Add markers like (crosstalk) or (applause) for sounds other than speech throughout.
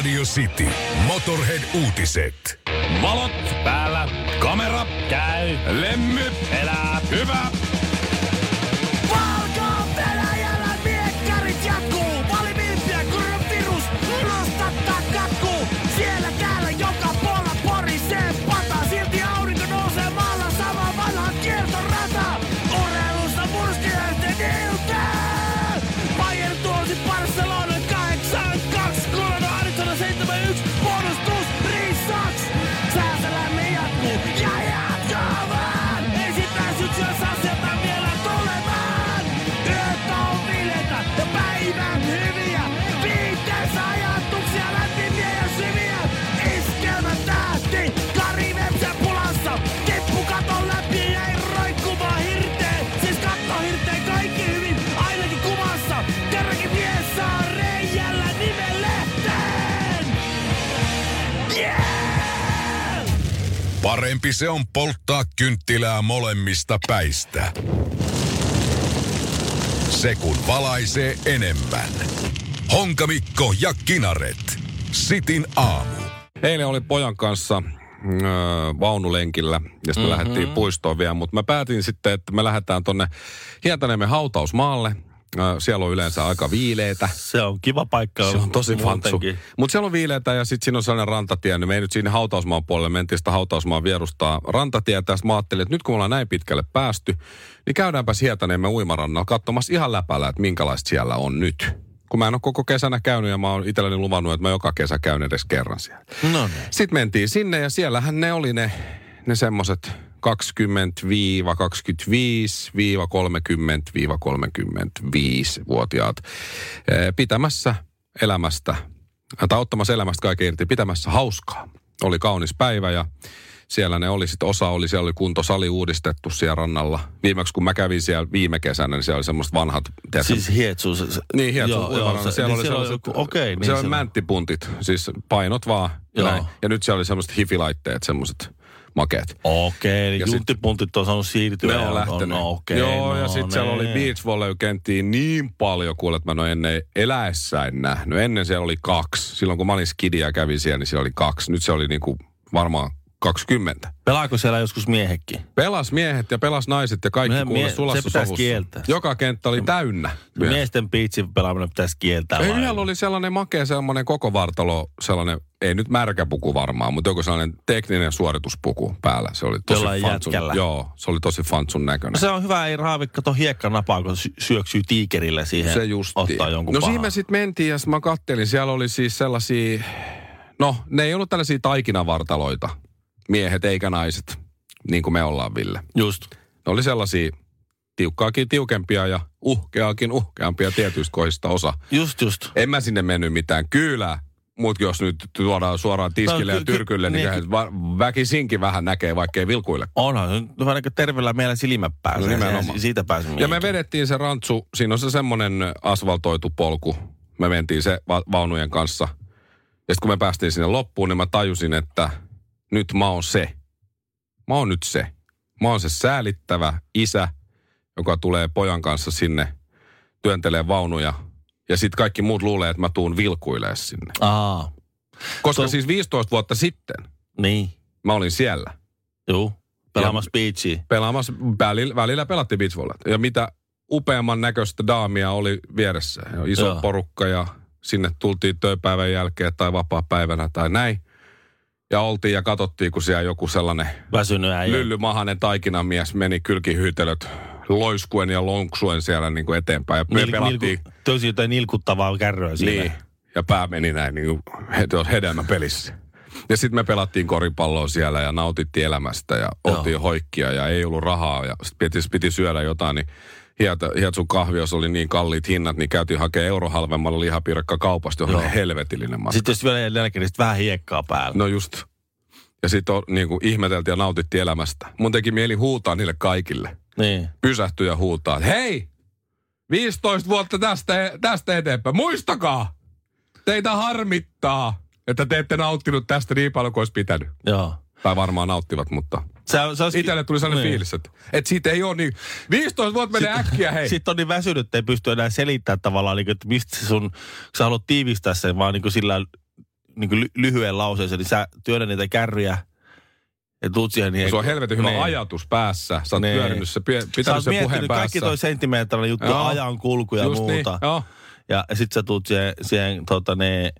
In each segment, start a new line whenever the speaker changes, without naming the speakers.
Radio City. Motorhead-uutiset.
Valot päällä, kamera käy, lemmy elää, hyvä.
Parempi se on polttaa kynttilää molemmista päistä. Se kun valaisee enemmän. Honkamikko ja Kinaret. Sitin aamu.
Eilen oli pojan kanssa öö, vaunulenkillä ja sitten mm-hmm. lähdettiin puistoon vielä, mutta mä päätin sitten, että me lähdetään tonne Hietaniemen hautausmaalle. Siellä on yleensä aika viileitä.
Se on kiva paikka.
Se on tosi fantsu. Mutta siellä on viileitä ja sitten siinä on sellainen rantatie. Niin me ei nyt sinne hautausmaan puolelle, mentiin sitä hautausmaan vierustaa rantatietä. Sitten mä ajattelin, että nyt kun me ollaan näin pitkälle päästy, niin käydäänpä Hietaniemen uimarannalla katsomassa ihan läpällä, että minkälaista siellä on nyt. Kun mä en ole koko kesänä käynyt ja mä oon itselleni luvannut, että mä joka kesä käyn edes kerran siellä.
No niin.
Sitten mentiin sinne ja siellähän ne oli ne, ne semmoset 20-30-30-35-vuotiaat eh, pitämässä elämästä, tai ottamassa elämästä kaiken irti, pitämässä hauskaa. Oli kaunis päivä ja siellä ne oli sitten, osa oli, siellä oli kuntosali uudistettu siellä rannalla. Viimeksi kun mä kävin siellä viime kesänä, niin siellä oli semmoiset vanhat, tiedätkö,
Siis hietsu. Se, se,
niin, hietsu,
joo, joo, se-
siellä
niin
oli
siellä
sellaiset,
joku- Okei, niin
siellä oli
siellä-
mänttipuntit, siis painot vaan. Ja,
Joo.
näin. ja nyt siellä oli semmoiset hifilaitteet, semmoiset makeet.
Okei,
sit-
juntipuntit on saanut siirtyä.
Ne on lähtenyt.
No, okei,
Joo,
no,
ja sitten siellä oli
ne.
beach volley kenttiin niin paljon, kuule, että mä en ole ennen eläessäin nähnyt. Ennen siellä oli kaksi. Silloin kun mä olin skidi ja kävin siellä, niin siellä oli kaksi. Nyt se oli niinku varmaan 20.
Pelaako siellä joskus miehekin?
Pelas miehet ja pelas naiset ja kaikki kuule
mie- se
sulassa
pitäisi
sovussa.
kieltää.
Joka kenttä oli täynnä. miehiä.
Miesten piitsin pelaaminen pitäisi kieltää.
Ei, yhdellä oli sellainen makea, sellainen koko vartalo, sellainen, ei nyt märkä puku varmaan, mutta joku sellainen tekninen suorituspuku päällä. Se oli tosi
Jollain
fantsun,
jätkällä.
joo, se oli tosi fantsun näköinen.
No se on hyvä, ei raavi kato hiekkanapaa, kun sy- syöksyy tiikerille siihen.
Se just.
Ottaa jonkun
No
pahan.
siinä me sitten mentiin ja sit mä kattelin, siellä oli siis sellaisia, no ne ei ollut tällaisia taikinavartaloita, miehet eikä naiset, niin kuin me ollaan Ville.
Just.
Ne oli sellaisia tiukkaakin tiukempia ja uhkeaakin uhkeampia tietyistä kohdista osa.
Just, just.
En mä sinne mennyt mitään kyylää, mutta jos nyt tuodaan suoraan tiskille
No,
ja
ky- ky-
tyrkylle, niin,
niin,
va- väkisinkin vähän näkee, vaikkei vilkuille.
Onhan vähän niin terveellä meillä silmät pääsee.
No nimenomaan.
Si- Siitä pääsee
Ja me vedettiin se rantsu, siinä on se semmoinen asfaltoitu polku. Me mentiin se va- vaunujen kanssa. Ja sitten kun me päästiin sinne loppuun, niin mä tajusin, että nyt mä oon se. Mä oon nyt se. Mä oon se säälittävä isä, joka tulee pojan kanssa sinne, työntelee vaunuja. Ja sitten kaikki muut luulee, että mä tuun vilkuilee sinne.
Aa,
Koska
To-
siis 15 vuotta sitten
niin.
mä olin siellä.
Juu. Pelaamassa beachia.
pelaamassa, välillä, välillä pelattiin beachvolleyta. Ja mitä upeamman näköistä daamia oli vieressä. Iso
Joo.
porukka ja sinne tultiin työpäivän jälkeen tai vapaa-päivänä tai näin. Ja oltiin ja katsottiin, kun siellä joku sellainen
Väsynyt äijä.
lyllymahainen taikinamies meni kylkihyytelöt loiskuen ja lonksuen siellä niin kuin eteenpäin. Ja me
Nil,
pelattiin,
nilku, tosi jotain nilkuttavaa kärryä siinä.
niin, ja pää meni näin niin kuin he- hedelmä pelissä. Ja sitten me pelattiin koripalloa siellä ja nautittiin elämästä ja
Joo.
oltiin hoikkia ja ei ollut rahaa ja sitten piti, piti syödä jotain, niin Hiet- Hietsun kahvios oli niin kalliit hinnat, niin käytiin hakemaan euro halvemmalla lihapirkka kaupasta, johon helvetillinen matka.
Sitten jos vielä jälkeen, niin vähän hiekkaa päällä.
No just. Ja sitten niin ihmeteltiin ja nautittiin elämästä. Mun teki mieli huutaa niille kaikille.
Niin.
Pysähtyä ja huutaa, hei, 15 vuotta tästä, tästä eteenpäin, muistakaa, teitä harmittaa, että te ette nauttinut tästä niin paljon kuin olisi pitänyt.
Joo.
Tai varmaan nauttivat, mutta
Se, se olisi,
itselle tuli sellainen
niin.
fiilis, että, että siitä ei ole niin, 15 vuotta menee äkkiä, hei.
Sitten on niin väsynyt, että ei pysty enää selittämään tavallaan, niin kuin, että mistä se sun, sä haluat tiivistää sen vaan niin kuin sillä niin ly, lyhyen lauseeseen, niin sä työnnät niitä kärryjä ja tuut siihen. Niin
Se on helvetin hyvä
niin.
ajatus päässä. Sä oot
Niin.
pyörinyt se, pitänyt sen puheen päässä.
kaikki toi sentimetrinen juttu,
Joo.
ajan kulku ja
Just
muuta.
Niin, joo.
Ja, ja sit sä tuut siihen, siihen tota, ne,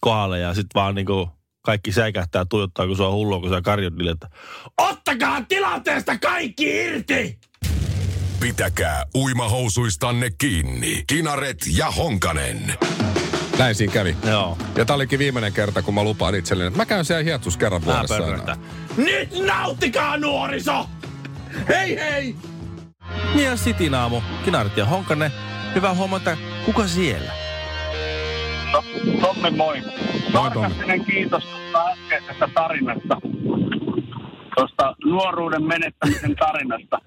kohdalle ja sit vaan niinku kaikki säikähtää tuijottaa, kun se on hullua, kun sä karjot niille, että ottakaa tilanteesta kaikki irti!
Pitäkää uimahousuistanne kiinni. Kinaret ja Honkanen.
Näin siinä kävi.
Joo.
Ja tää olikin viimeinen kerta, kun mä lupaan itselleni, että mä käyn siellä hietsus kerran vuodessa.
Nyt nauttikaa nuoriso! Hei hei! Niin ja Sitin aamu. Kinarit ja Honkanen. Hyvää huomenta. Kuka siellä?
Tommi, moi.
Moi, Tommi.
Kiitos tuosta äskeisestä tarinasta. Tuosta nuoruuden menettämisen tarinasta.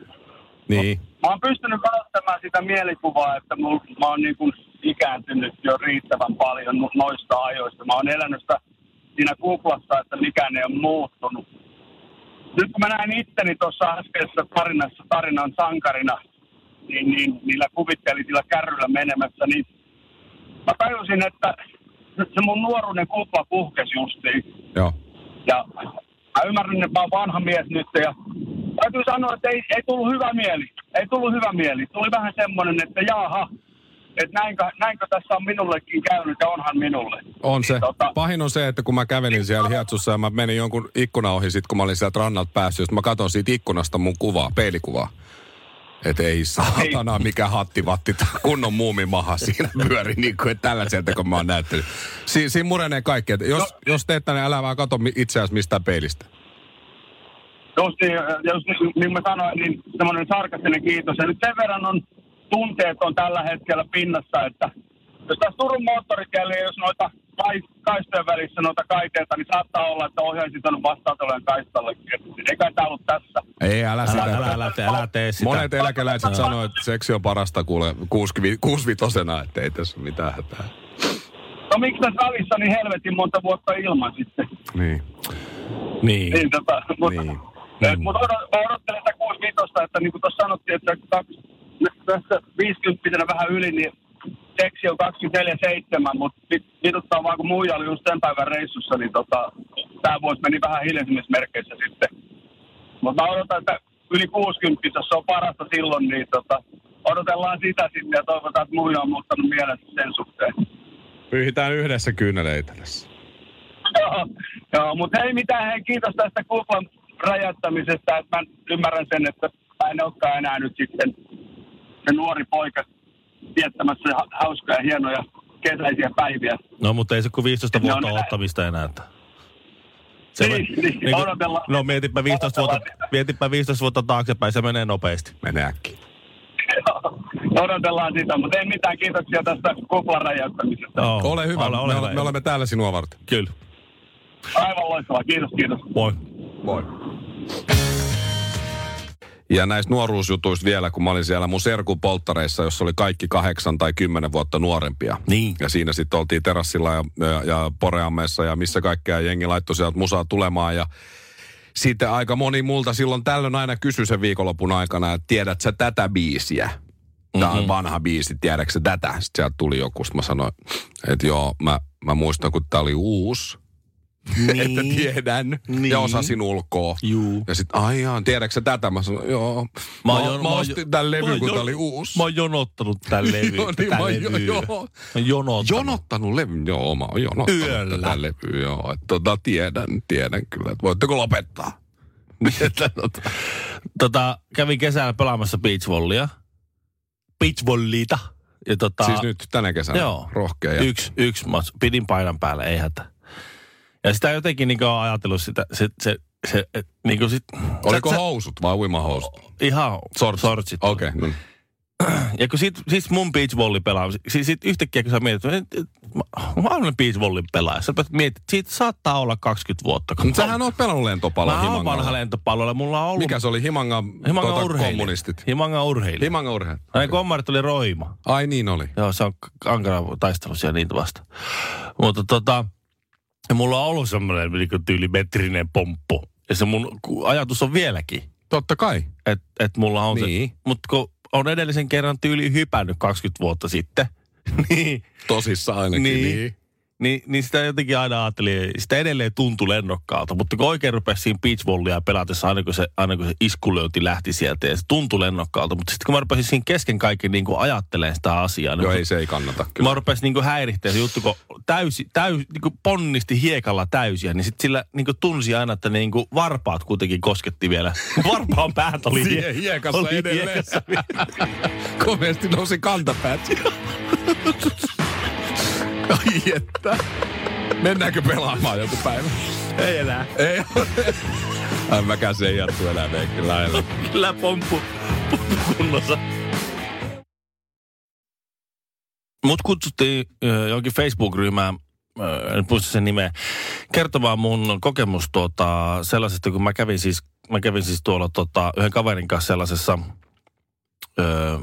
Niin.
Mä oon pystynyt välttämään sitä mielikuvaa, että mul, mä oon niin kuin ikääntynyt jo riittävän paljon no- noista ajoista. Mä oon elänyt sitä siinä kuplassa, että mikään ei ole muuttunut. Nyt kun mä näin itteni tuossa äskeisessä tarinassa tarinan sankarina, niin, niin niillä kuvittelin sillä kärryllä menemässä, niin mä tajusin, että se mun nuoruuden kupla puhkesi justiin.
Joo.
Ja mä ymmärrän, että mä oon vanha mies nyt ja täytyy sanoa, että ei, ei tullut hyvä mieli. Ei tullut hyvä mieli. Tuli vähän semmoinen, että jaaha, että näinkö, näinkö tässä on minullekin käynyt ja onhan minulle.
On se.
Tota-
Pahin on se, että kun mä kävelin siellä hietsussa ja mä menin jonkun ikkuna ohi sit, kun mä olin sieltä rannalta päässyt, mä katson siitä ikkunasta mun kuvaa, peilikuvaa. Et ei saatana mikä hattivatti, tää kunnon muumimaha siinä pyöri, niin kuin että tällaiselta kun mä oon näyttänyt. Si- siinä murenee kaikki, että jos, jos teet tänne, älä vaan kato itseäsi mistään peilistä.
Just, niin, just niin, niin mä sanoin, niin semmoinen sarkastinen kiitos. Ja nyt sen verran on tunteet on tällä hetkellä pinnassa, että jos tässä Turun moottoritiellä, jos noita kaistojen välissä noita kaiteita, niin saattaa olla, että ohjaisit on vastaanotolle kaistallekin. Et Eikä tämä ollut tässä.
Ei, älä sitä.
Älä, älä, älä, tee, älä tee sitä.
Monet eläkeläiset sanoo, että seksi on parasta kuule kuusivi- kuusivitosena, että ei tässä mitään hätää.
No miksi tässä on niin helvetin monta vuotta ilman sitten?
Niin.
Niin.
Niin, tota, mutta,
Niin.
niin. mutta odot, mä odottelen sitä 65, että niin kuin tuossa sanottiin, että kaksi, tässä 50 vähän yli, niin seksi on 24-7, mutta vit- vituttaa vaan, kun muija oli just sen päivän reissussa, niin tota, tämä vuosi meni vähän hiljaisemmissa merkeissä sitten. Mutta mä odotan, että yli 60, jos se on parasta silloin, niin tota, odotellaan sitä sitten ja toivotaan, että muija on muuttanut mielensä sen suhteen.
Pyyhitään yhdessä kyyneleitä tässä.
Joo, joo mutta ei mitään, hei, kiitos tästä kuplan räjäyttämisestä, että mä ymmärrän sen, että mä en olekaan enää nyt sitten se nuori poika viettämässä ha- hauskoja, hienoja kesäisiä päiviä.
No, mutta ei se kuin 15
Ne
vuotta ottamista enää. Että.
Niin, niin,
kuin-
odotellaan.
No mietipä 15, vuotta, mietipä 15 vuotta taaksepäin, se menee nopeasti.
Menee äkkiä. (laughs)
Odotellaan sitä, mutta ei mitään kiitoksia tästä kuplan räjäyttämisestä.
Oh,
Ole hyvä.
Ole, ole
me,
hyvä.
me olemme täällä sinua varten.
Kyllä.
Aivan loistavaa, kiitos, kiitos.
Moi.
Moi. Ja näistä nuoruusjutuista vielä, kun mä olin siellä mun serkun polttareissa, jossa oli kaikki kahdeksan tai kymmenen vuotta nuorempia.
Niin.
Ja siinä sitten oltiin terassilla ja, ja, ja Poreammeessa ja missä kaikkea jengi laittoi sieltä musaa tulemaan. Ja sitten aika moni multa silloin tällöin aina kysyi sen viikonlopun aikana, että tiedät sä tätä biisiä? Tämä on vanha biisi, tiedätkö tätä? Sitten sieltä tuli joku, sitten mä sanoin, että joo, mä, mä muistan, kun tää oli uusi.
Niin.
Että tiedän.
Niin.
Ja osasin ulkoa.
Juu.
Ja sitten, ai jaa, tiedätkö tätä? Mä sanoin, joo. Mä, mä,
jon-
mä ostin
jo-
tämän
mä
levyn, kun
jo-
tää oli uusi.
Mä oon jonottanut tämän (laughs) levy.
Joo, niin,
tätä
mä oon jo- joo.
Mä oon jonottanut.
Jonottanut levyn, joo, mä oon jonottanut
Yöllä.
tätä levyä, joo. Että tota, tiedän, tiedän kyllä, että voitteko lopettaa? (laughs) Tota,
Tota, kävin kesällä pelaamassa beachvollia. Beachvolliita. Ja tota,
siis nyt tänä kesänä
Joo.
rohkea.
Yksi, yksi match. Pidin painan päälle, ei hätä. Ja sitä jotenkin niin on ajatellut sitä, se, se, se et, niin kuin sit,
Oliko
sä,
housut vai uimahousut?
Ihan
Sortsit.
sortsit.
Okei, okay, no.
Ja kun sit, siis mun beachvolley pelaa, siis sit yhtäkkiä kun sä mietit, että et, mä, mä olen beachvolley pelaaja. Sä mietit, että siitä saattaa olla 20 vuotta.
Mutta sähän oot pelannut lentopallon
Mä oon vanha lentopallolla, mulla on ollut...
Mikä se oli? Himanga,
Himanga
tota,
urheilija.
kommunistit.
Himanga urheilija.
Himanga urheilijat.
Näin kommarit oli Roima.
Ai niin oli.
Joo, se on ankara taistelu siellä niitä vasta. Mutta tota, ja mulla on ollut semmoinen niin tyylimetrinen pomppu. Ja se mun ajatus on vieläkin,
Totta kai.
että et mulla on
Niin.
se. Mutta kun on edellisen kerran tyyli hypännyt 20 vuotta sitten, (laughs) niin,
Tosissa ainakin.
Niin.
Niin. Niin.
niin, niin sitä jotenkin aina ajattelin, sitä edelleen tuntui lennokkaalta, mutta kun oikein rupesi siinä beachvollia pelatessa, aina kun se, aina kun se iskulöinti lähti sieltä, ja se tuntui lennokkaalta, mutta sitten kun mä rupesin siinä kesken kaiken niin kuin ajattelemaan sitä asiaa, niin
Joo,
kun-
ei se ei kannata kyllä.
Mä rupesin niinku häirittämään se juttu, kun täysi, täys, niinku ponnisti hiekalla täysiä, niin sit sillä niinku tunsi aina, että niinku varpaat kuitenkin kosketti vielä. (laughs) Varpaan päät oli,
Siihen hiekassa
oli
edelleen.
hiekassa. (laughs)
Komeasti nousi kantapäät. (laughs) Ai että. Mennäänkö pelaamaan joku päivä?
Ei enää.
Ei ole. Ai mäkään se ei jatku enää meikki lailla.
Kyllä pomppu, pomppu kunnossa. Mut kutsuttiin johonkin Facebook-ryhmään, en muista sen nimeä, kertomaan mun kokemus tuota, sellaisesta, kun mä kävin siis, mä kävin siis tuolla tota, yhden kaverin kanssa sellaisessa, ö,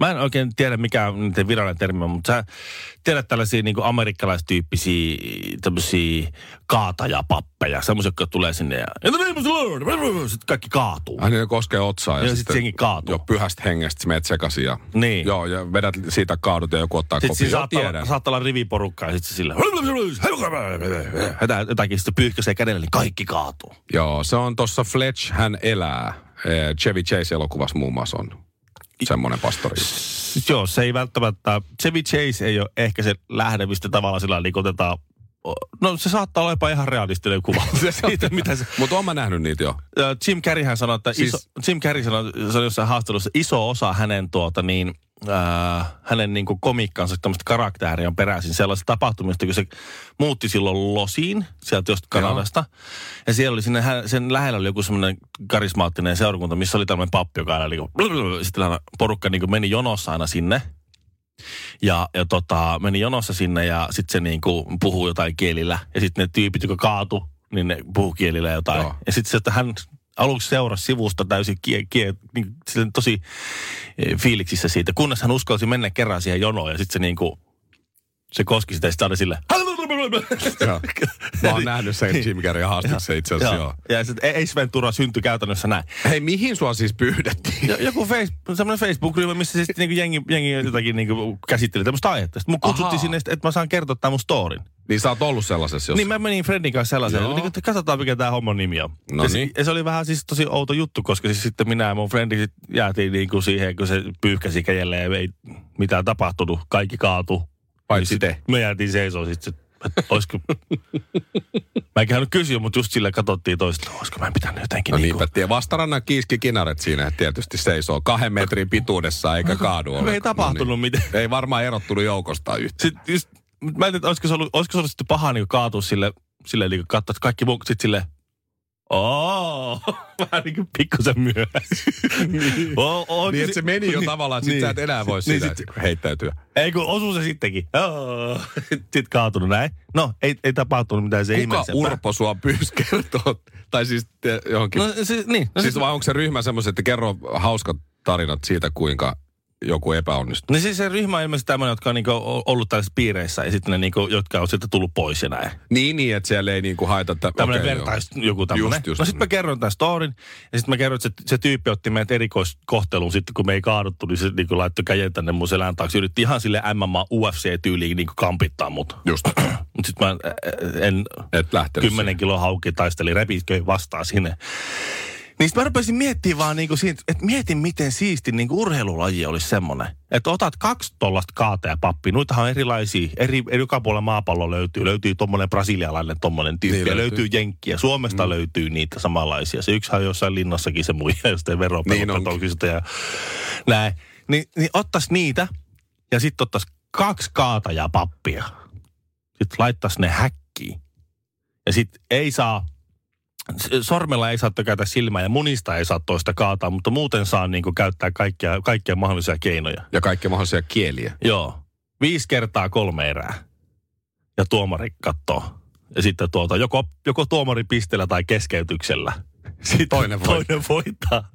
mä en oikein tiedä mikä on niiden virallinen termi, on, mutta sä tiedät tällaisia niin kuin amerikkalaistyyppisiä tämmöisiä kaatajapappeja, semmoisia, jotka tulee sinne ja sitten kaikki kaatuu.
Ai niin ne koskee otsaa.
Ja sit jengi kaatuu.
Joo, pyhästä hengestä sä meet sekaisin ja...
Niin.
Joo, ja vedät siitä kaadut ja joku ottaa
Sitten siinä
Joo,
saattaa, saattaa olla riviporukkaa ja sitten sillä jotakin sitten pyyhkäisee kädellä, niin kaikki kaatuu.
Joo, se on tuossa Fletch, hän elää. Eh, Chevy Chase-elokuvassa muun muassa on semmoinen pastori.
Siis joo, se ei välttämättä, Chevy Chase ei ole ehkä se lähde, mistä tavallaan sillä niin otetaan, no se saattaa olla jopa ihan realistinen kuva (laughs) (laughs) siitä, mitä se,
Mutta oon mä nähnyt niitä jo.
Jim Carreyhän sanoi, että
Siis-
iso, Jim Carrey sanoi, se oli jossain haastattelussa, iso osa hänen tuota niin, äh, hänen niin kuin komikkansa tämmöistä karakteria on peräisin sellaisesta tapahtumista, kun se muutti silloin Losiin sieltä just Kanadasta. Ja siellä oli sinne, hän- sen lähellä oli joku semmoinen karismaattinen seurakunta, missä oli tämmöinen pappi, joka aina niin kuin, (clears throat) sitten porukka niin kuin meni jonossa aina sinne. Ja, ja tota, meni jonossa sinne ja sitten se niinku puhuu jotain kielillä. Ja sitten ne tyypit, jotka kaatu, niin ne puhuu kielillä jotain.
Joo.
Ja sitten se, että hän aluksi seurasi sivusta täysin kie, kie, niin, tosi eh, fiiliksissä siitä, kunnes hän uskalsi mennä kerran siihen jonoon ja sitten se niinku, se koski sitä ja sitten aina sille.
Joo. (laughs) Mä oon nähnyt sen Jim Carrey haastattelun itse asiassa, joo.
Ja sitten Ace Ventura syntyi käytännössä näin.
Hei, mihin sua siis pyydettiin?
Jo- Joku face, semmoinen Facebook-ryhmä, missä sitten niinku jengi, jengi jotakin niinku käsitteli tämmöistä aihetta. Sitten mun kutsuttiin sinne, että mä saan kertoa tämän mun storin.
Niin sä oot ollut sellaisessa, jos...
Niin mä menin Fredin kanssa sellaiseen,
Joo.
niin, että katsotaan mikä tämä homman nimi on.
No
ja,
niin.
ja se oli vähän siis tosi outo juttu, koska siis sitten minä ja mun frendi sit jäätiin niin kuin siihen, kun se pyyhkäsi kädellä ja ei mitään tapahtunut. Kaikki kaatu.
Paitsi
Niin
te.
Me jäätiin seisoo sitten, että olisiko... mä en käynyt kysyä, mutta just sillä katsottiin toista, olisiko mä pitänyt jotenkin
No
niin
niinpä, tie. Vastarannan kiiski kinaret siinä tietysti seisoo kahden metrin pituudessa eikä kaadu
Me ei tapahtunut
no
mitään.
niin. Ei varmaan erottunut joukosta yhtä.
Sitten just, mä en tiedä, olisiko se ollut, olisiko se ollut sitten paha niin kaatua sille, sille niin katsoa, että kaikki muut sitten sille, Oo, (laughs) vähän niin kuin pikkusen myöhässä. O- o-
Niin, että se meni jo
niin,
tavallaan, että sit sä et enää voi
niin, sit-
heittäytyä.
Ei kun osuu se sittenkin. Oo. (laughs) Sitten kaatunut näin. No, ei, ei tapahtunut mitään se
Kuka. Urpo sua pyysi kertoa? Tai siis te, johonkin...
No, se, niin. No,
siis
siis,
vai onko se ryhmä semmoiset, että kerro hauskat tarinat siitä, kuinka joku epäonnistui?
no siis se ryhmä on ilmeisesti tämmöinen, jotka on niinku ollut tällaisissa piireissä ja sitten ne, niinku, jotka on sitten tullut pois ja näin.
Niin, niin, että siellä ei niinku haita... Että,
Tämmöinen okay,
joo.
vertais, joku tämmöinen.
Just, just.
no sitten mä kerron tämän storin, ja sitten mä kerron, että se, se tyyppi otti meidät erikoiskohteluun sitten, kun me ei kaaduttu, niin se niin laittoi käden tänne mun selän taakse. Yritti ihan sille MMA UFC-tyyliin niin kampittaa mut.
Just, (clears throat)
Mutta sitten mä en,
et lähtenyt.
10 kilo hauki taisteli, repitkö vastaan sinne. Niin sit mä rupesin miettimään vaan niinku siitä, että mietin miten siisti niinku urheilulaji olisi semmoinen. Että otat kaksi tollasta kaatajapappi, noitahan on erilaisia, eri, eri joka puolella maapallo löytyy. Löytyy tommonen brasilialainen tommonen tyyppi,
Niin
niin
löytyy.
löytyy. jenkkiä. Suomesta mm. löytyy niitä samanlaisia. Se yksihän on jossain linnassakin se muija, jostain
Niin onkin.
veropetoksista ja näin. Ni, niin ottas niitä ja sitten ottas kaksi kaatajapappia. Sitten laittas ne häkkiin. Ja sitten ei saa sormella ei saa tökätä silmää ja munista ei saa toista kaataa, mutta muuten saa niin kuin käyttää kaikkia, kaikkia mahdollisia keinoja.
Ja kaikkia mahdollisia kieliä.
Joo. Viisi kertaa kolme erää. Ja tuomari katsoo. Ja sitten tuota, joko, joko tuomari pisteellä tai keskeytyksellä. (laughs) Sitten
Toinen voittaa.
toinen voittaa.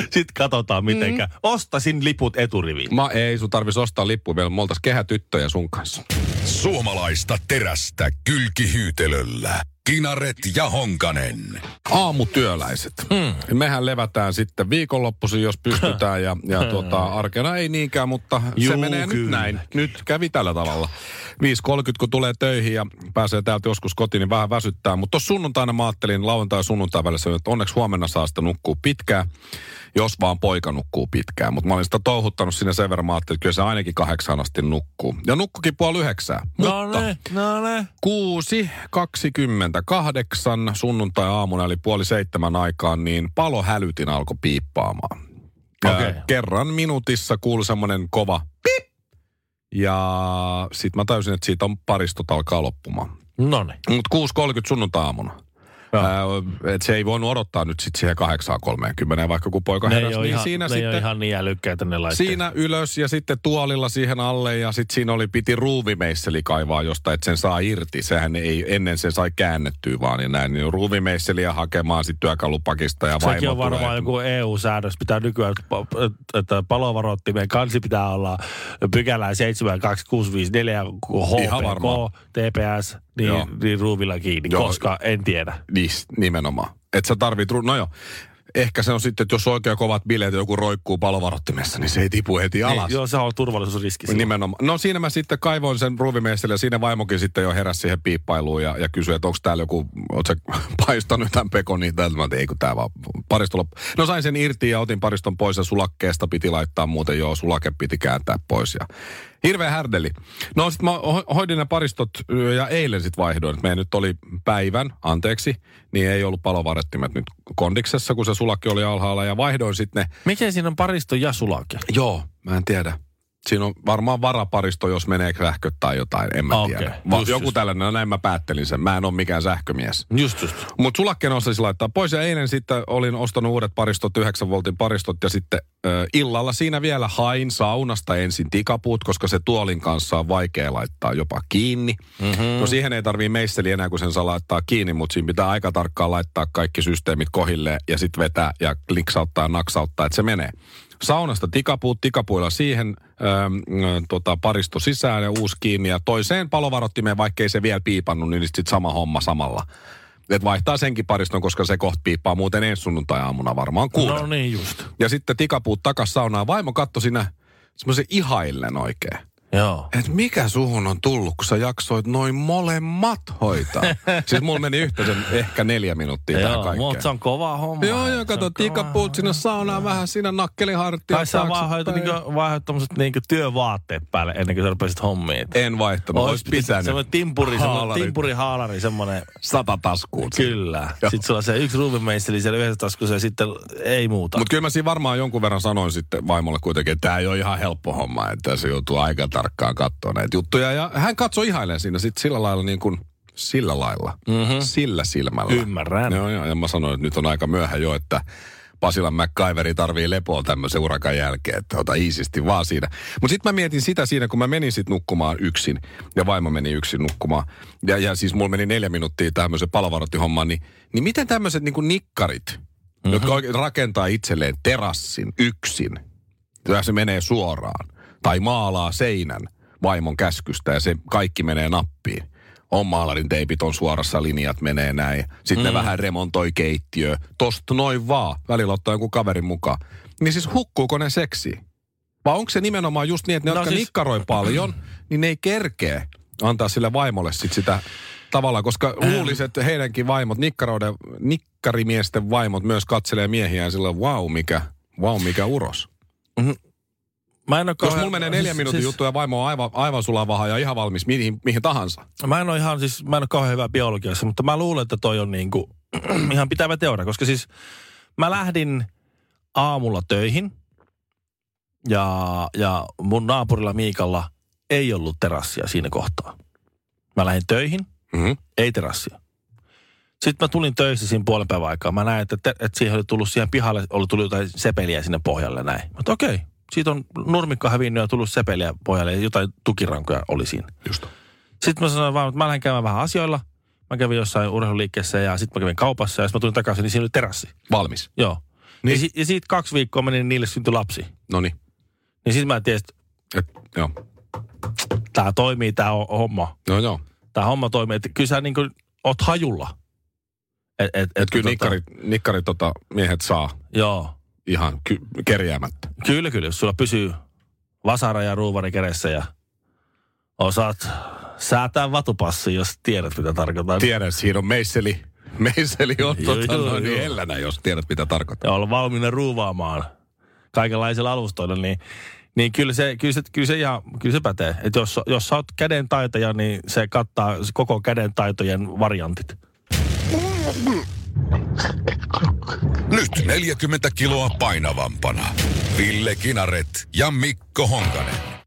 Sitten katsotaan mitenkä. Mm. Ostasin liput eturiviin.
Mä ei, sun tarvis ostaa lippu vielä. Me oltais kehätyttöjä sun kanssa.
Suomalaista terästä kylkihyytelöllä. Kinaret ja Honkanen.
Aamutyöläiset. Hmm. Mehän levätään sitten viikonloppuisin, jos pystytään. Ja, ja tuota, arkena ei niinkään, mutta Juu, se menee nyt
kyllä.
näin. Nyt kävi tällä tavalla. 5.30 kun tulee töihin ja pääsee täältä joskus kotiin, niin vähän väsyttää. Mutta tuossa sunnuntaina mä ajattelin lauantai ja sunnuntai välissä, että onneksi huomenna saa sitä nukkuu pitkään, jos vaan poika nukkuu pitkään. Mutta mä olin sitä touhuttanut sinne sen verran, mä että kyllä se ainakin kahdeksan asti nukkuu. Ja nukkukin puoli yhdeksää.
No
Mutta
ne, no ne.
6.28 sunnuntai-aamuna, eli puoli seitsemän aikaan, niin palohälytin alkoi piippaamaan. Ää, Kerran minuutissa kuului semmoinen kova pip. Ja sitten mä täysin, että siitä on paristot alkaa loppumaan.
No ne.
Mutta 6.30 sunnuntai-aamuna.
Joo.
Ää, et se ei voinut odottaa nyt sitten siihen 8.30, vaikka kun poika
Ne
heräsi, niin
ihan,
siinä
ne
sitten...
ihan niin älykkäitä ne laitteet.
Siinä ylös ja sitten tuolilla siihen alle ja sitten siinä oli piti ruuvimeisseli kaivaa josta, että sen saa irti. Sehän ei, ennen se sai käännettyä vaan ja näin. Niin ruuvimeisseliä hakemaan sitten työkalupakista ja vaimo
Sekin on varmaan
tulee.
joku EU-säädös. Pitää nykyään, että pa- että palovaroittimen kansi pitää olla pykälää 72654
Ihan varmaan.
HPK, TPS, niin,
Joo.
niin ruuvilla kiinni,
Joo.
koska en tiedä.
Niin, nimenomaan. Että sä tarvit, ru- no joo. Ehkä se on sitten, että jos on oikein kovat bileet ja joku roikkuu palovarottimessa, niin se ei tipu heti alas.
Niin, joo, se on turvallisuusriski. silloin.
Nimenomaan. No siinä mä sitten kaivoin sen ruuvimeistelle ja siinä vaimokin sitten jo heräsi siihen piippailuun ja, ja kysyi, että onko täällä joku, oot sä (laughs) paistanut tämän pekon niin täältä. Mä ei kun tää vaan paristo loppu. No sain sen irti ja otin pariston pois ja sulakkeesta piti laittaa muuten joo, sulake piti kääntää pois ja Hirveä härdeli. No sit mä ho- hoidin ne paristot ja eilen sit vaihdoin. Meidän nyt oli päivän, anteeksi, niin ei ollut palovarettimet nyt kondiksessa, kun se sulakki oli alhaalla ja vaihdoin sitten ne
Miksi siinä on paristo ja sulake?
Joo, mä en tiedä. Siinä on varmaan varaparisto, jos menee sähköt tai jotain, en mä
Okei,
tiedä. Va-
just,
joku
just.
tällainen, no näin mä päättelin sen. Mä en ole mikään sähkömies.
Just just.
Mutta sulakkeen osaisi laittaa pois ja eilen sitten olin ostanut uudet paristot, 9 voltin paristot ja sitten ö, illalla siinä vielä hain saunasta ensin tikapuut, koska se tuolin kanssa on vaikea laittaa jopa kiinni. Mm-hmm. No siihen ei tarvii meisseli enää, kun sen saa laittaa kiinni, mutta siinä pitää aika tarkkaan laittaa kaikki systeemit kohille ja sitten vetää ja kliksauttaa ja naksauttaa, että se menee. Saunasta tikapuut, tikapuilla siihen ö, ö, tota, paristo sisään ja uusi kiinni ja toiseen palovarottimeen, vaikkei se vielä piipannut, niin sitten sama homma samalla. Et vaihtaa senkin pariston, koska se kohta piippaa muuten ensi sunnuntai-aamuna varmaan kuulen.
No niin just.
Ja sitten tikapuut takas saunaan. Vaimo katto siinä semmoisen ihaillen oikein.
Joo.
Et mikä suhun on tullut, kun sä jaksoit noin molemmat hoitaa? (laughs) siis mulla meni yhteensä ehkä neljä minuuttia tähän
Joo,
kaikkeen.
mutta se on kova homma.
Joo, joo, kato, tikapuut sinne saunaan vähän siinä nakkelihartia.
Tai sä vaihdoit, niinku, vaihdoit tommoset niinku työvaatteet päälle ennen kuin sä rupesit hommiin.
En vaihtanut, olisi pitänyt.
Semmoinen timpuri,
Haalari.
timpuri haalari, semmoinen.
Sata taskuun.
Kyllä.
Joo.
Sitten sulla on se yksi ruuvimeisteli siellä yhdessä taskussa ja sitten ei muuta.
Mutta kyllä mä siinä varmaan jonkun verran sanoin sitten vaimolle kuitenkin, että tämä ei ole ihan helppo homma, että se joutuu aika tarkkaan katsoa näitä juttuja. Ja hän katsoi ihailen siinä sitten sillä lailla niin kuin, sillä lailla, mm-hmm. sillä silmällä.
Ymmärrän.
Joo, joo, ja mä sanoin, että nyt on aika myöhä jo, että Pasilan McCaiveri tarvii lepoa tämmöisen urakan jälkeen, että ota iisisti vaan siinä. Mutta sitten mä mietin sitä siinä, kun mä menin sitten nukkumaan yksin, ja vaimo meni yksin nukkumaan, ja, ja siis mulla meni neljä minuuttia tämmöisen palovarottihommaan, niin, niin miten tämmöiset niinku nikkarit, mm-hmm. jotka oikein rakentaa itselleen terassin yksin, ja se menee suoraan, tai maalaa seinän vaimon käskystä, ja se kaikki menee nappiin on maalarin teipit on suorassa, linjat menee näin. Sitten mm. vähän remontoi keittiö. Tosta noin vaan. Välillä ottaa joku kaverin mukaan. Niin siis hukkuuko ne seksi? Vai onko se nimenomaan just niin, että ne,
No
jotka
siis-
nikkaroi paljon, (clears throat) niin ne ei kerkee antaa sille vaimolle sit sitä tavallaan, koska luulisi, että heidänkin vaimot, nikkaroiden, nikkarimiesten vaimot myös katselee miehiään sillä wow, mikä, wow, mikä uros.
Mä en ole
Jos mulla menee neljä
siis-
minuutin
siis-
juttu ja vaimo on aivan, aivan sulavaha ja ihan valmis mihin, mihin tahansa.
Mä en ole ihan siis, mä en ole kauhean hyvä biologiassa, mutta mä luulen, että toi on niinku (clears throat) ihan pitävä teoria, koska siis mä lähdin aamulla töihin ja, ja mun naapurilla Miikalla ei ollut terassia siinä kohtaa. Mä lähdin töihin,
Mm-hmm.
ei terassia. Sitten mä tulin töissä siinä puolen päivän aikaa. Mä näin, että, että siihen oli tullut siihen pihalle, oli tullut jotain sepeliä sinne pohjalle näin. Mä okei, siitä on nurmikko hävinnyt ja tullut sepeliä pohjalle ja jotain tukirankoja oli siinä.
Just.
Sitten mä sanoin vaan, että mä lähden käymään vähän asioilla. Mä kävin jossain urheiluliikkeessä ja sitten mä kävin kaupassa ja sitten mä tulin takaisin, niin siinä oli terassi.
Valmis.
Joo. Niin. Ja, si- ja siitä kaksi viikkoa meni, niin niille syntyi lapsi.
No niin.
Niin sitten mä tiesin, että
Et, joo.
tämä toimii, tämä homma.
No joo.
Tämä homma toimii. Että kyllä sä niin kuin oot hajulla. Et, et, et,
Kyllä
tota-
nikkari, nikkari tota, miehet saa
Joo.
Ihan ky- kerjäämättä.
Kyllä, kyllä. Jos sulla pysyy vasara ja ruuvari kädessä ja osaat säätää vatupassi, jos tiedät, mitä tarkoitan.
Tiedän, siinä on meisseli. (laughs) Meisseli on
Joo,
tota,
joo,
noin
joo.
hellänä, jos tiedät, mitä tarkoittaa.
ja olla valmiina ruuvaamaan kaikenlaisilla alustoilla, niin, niin kyllä, se, kyllä, se, kyllä, se ihan, kyllä se pätee. Että jos, jos sä oot käden taitaja, niin se kattaa koko käden taitojen variantit.
Nyt 40 kiloa painavampana. Ville Kinaret ja Mikko Honkanen.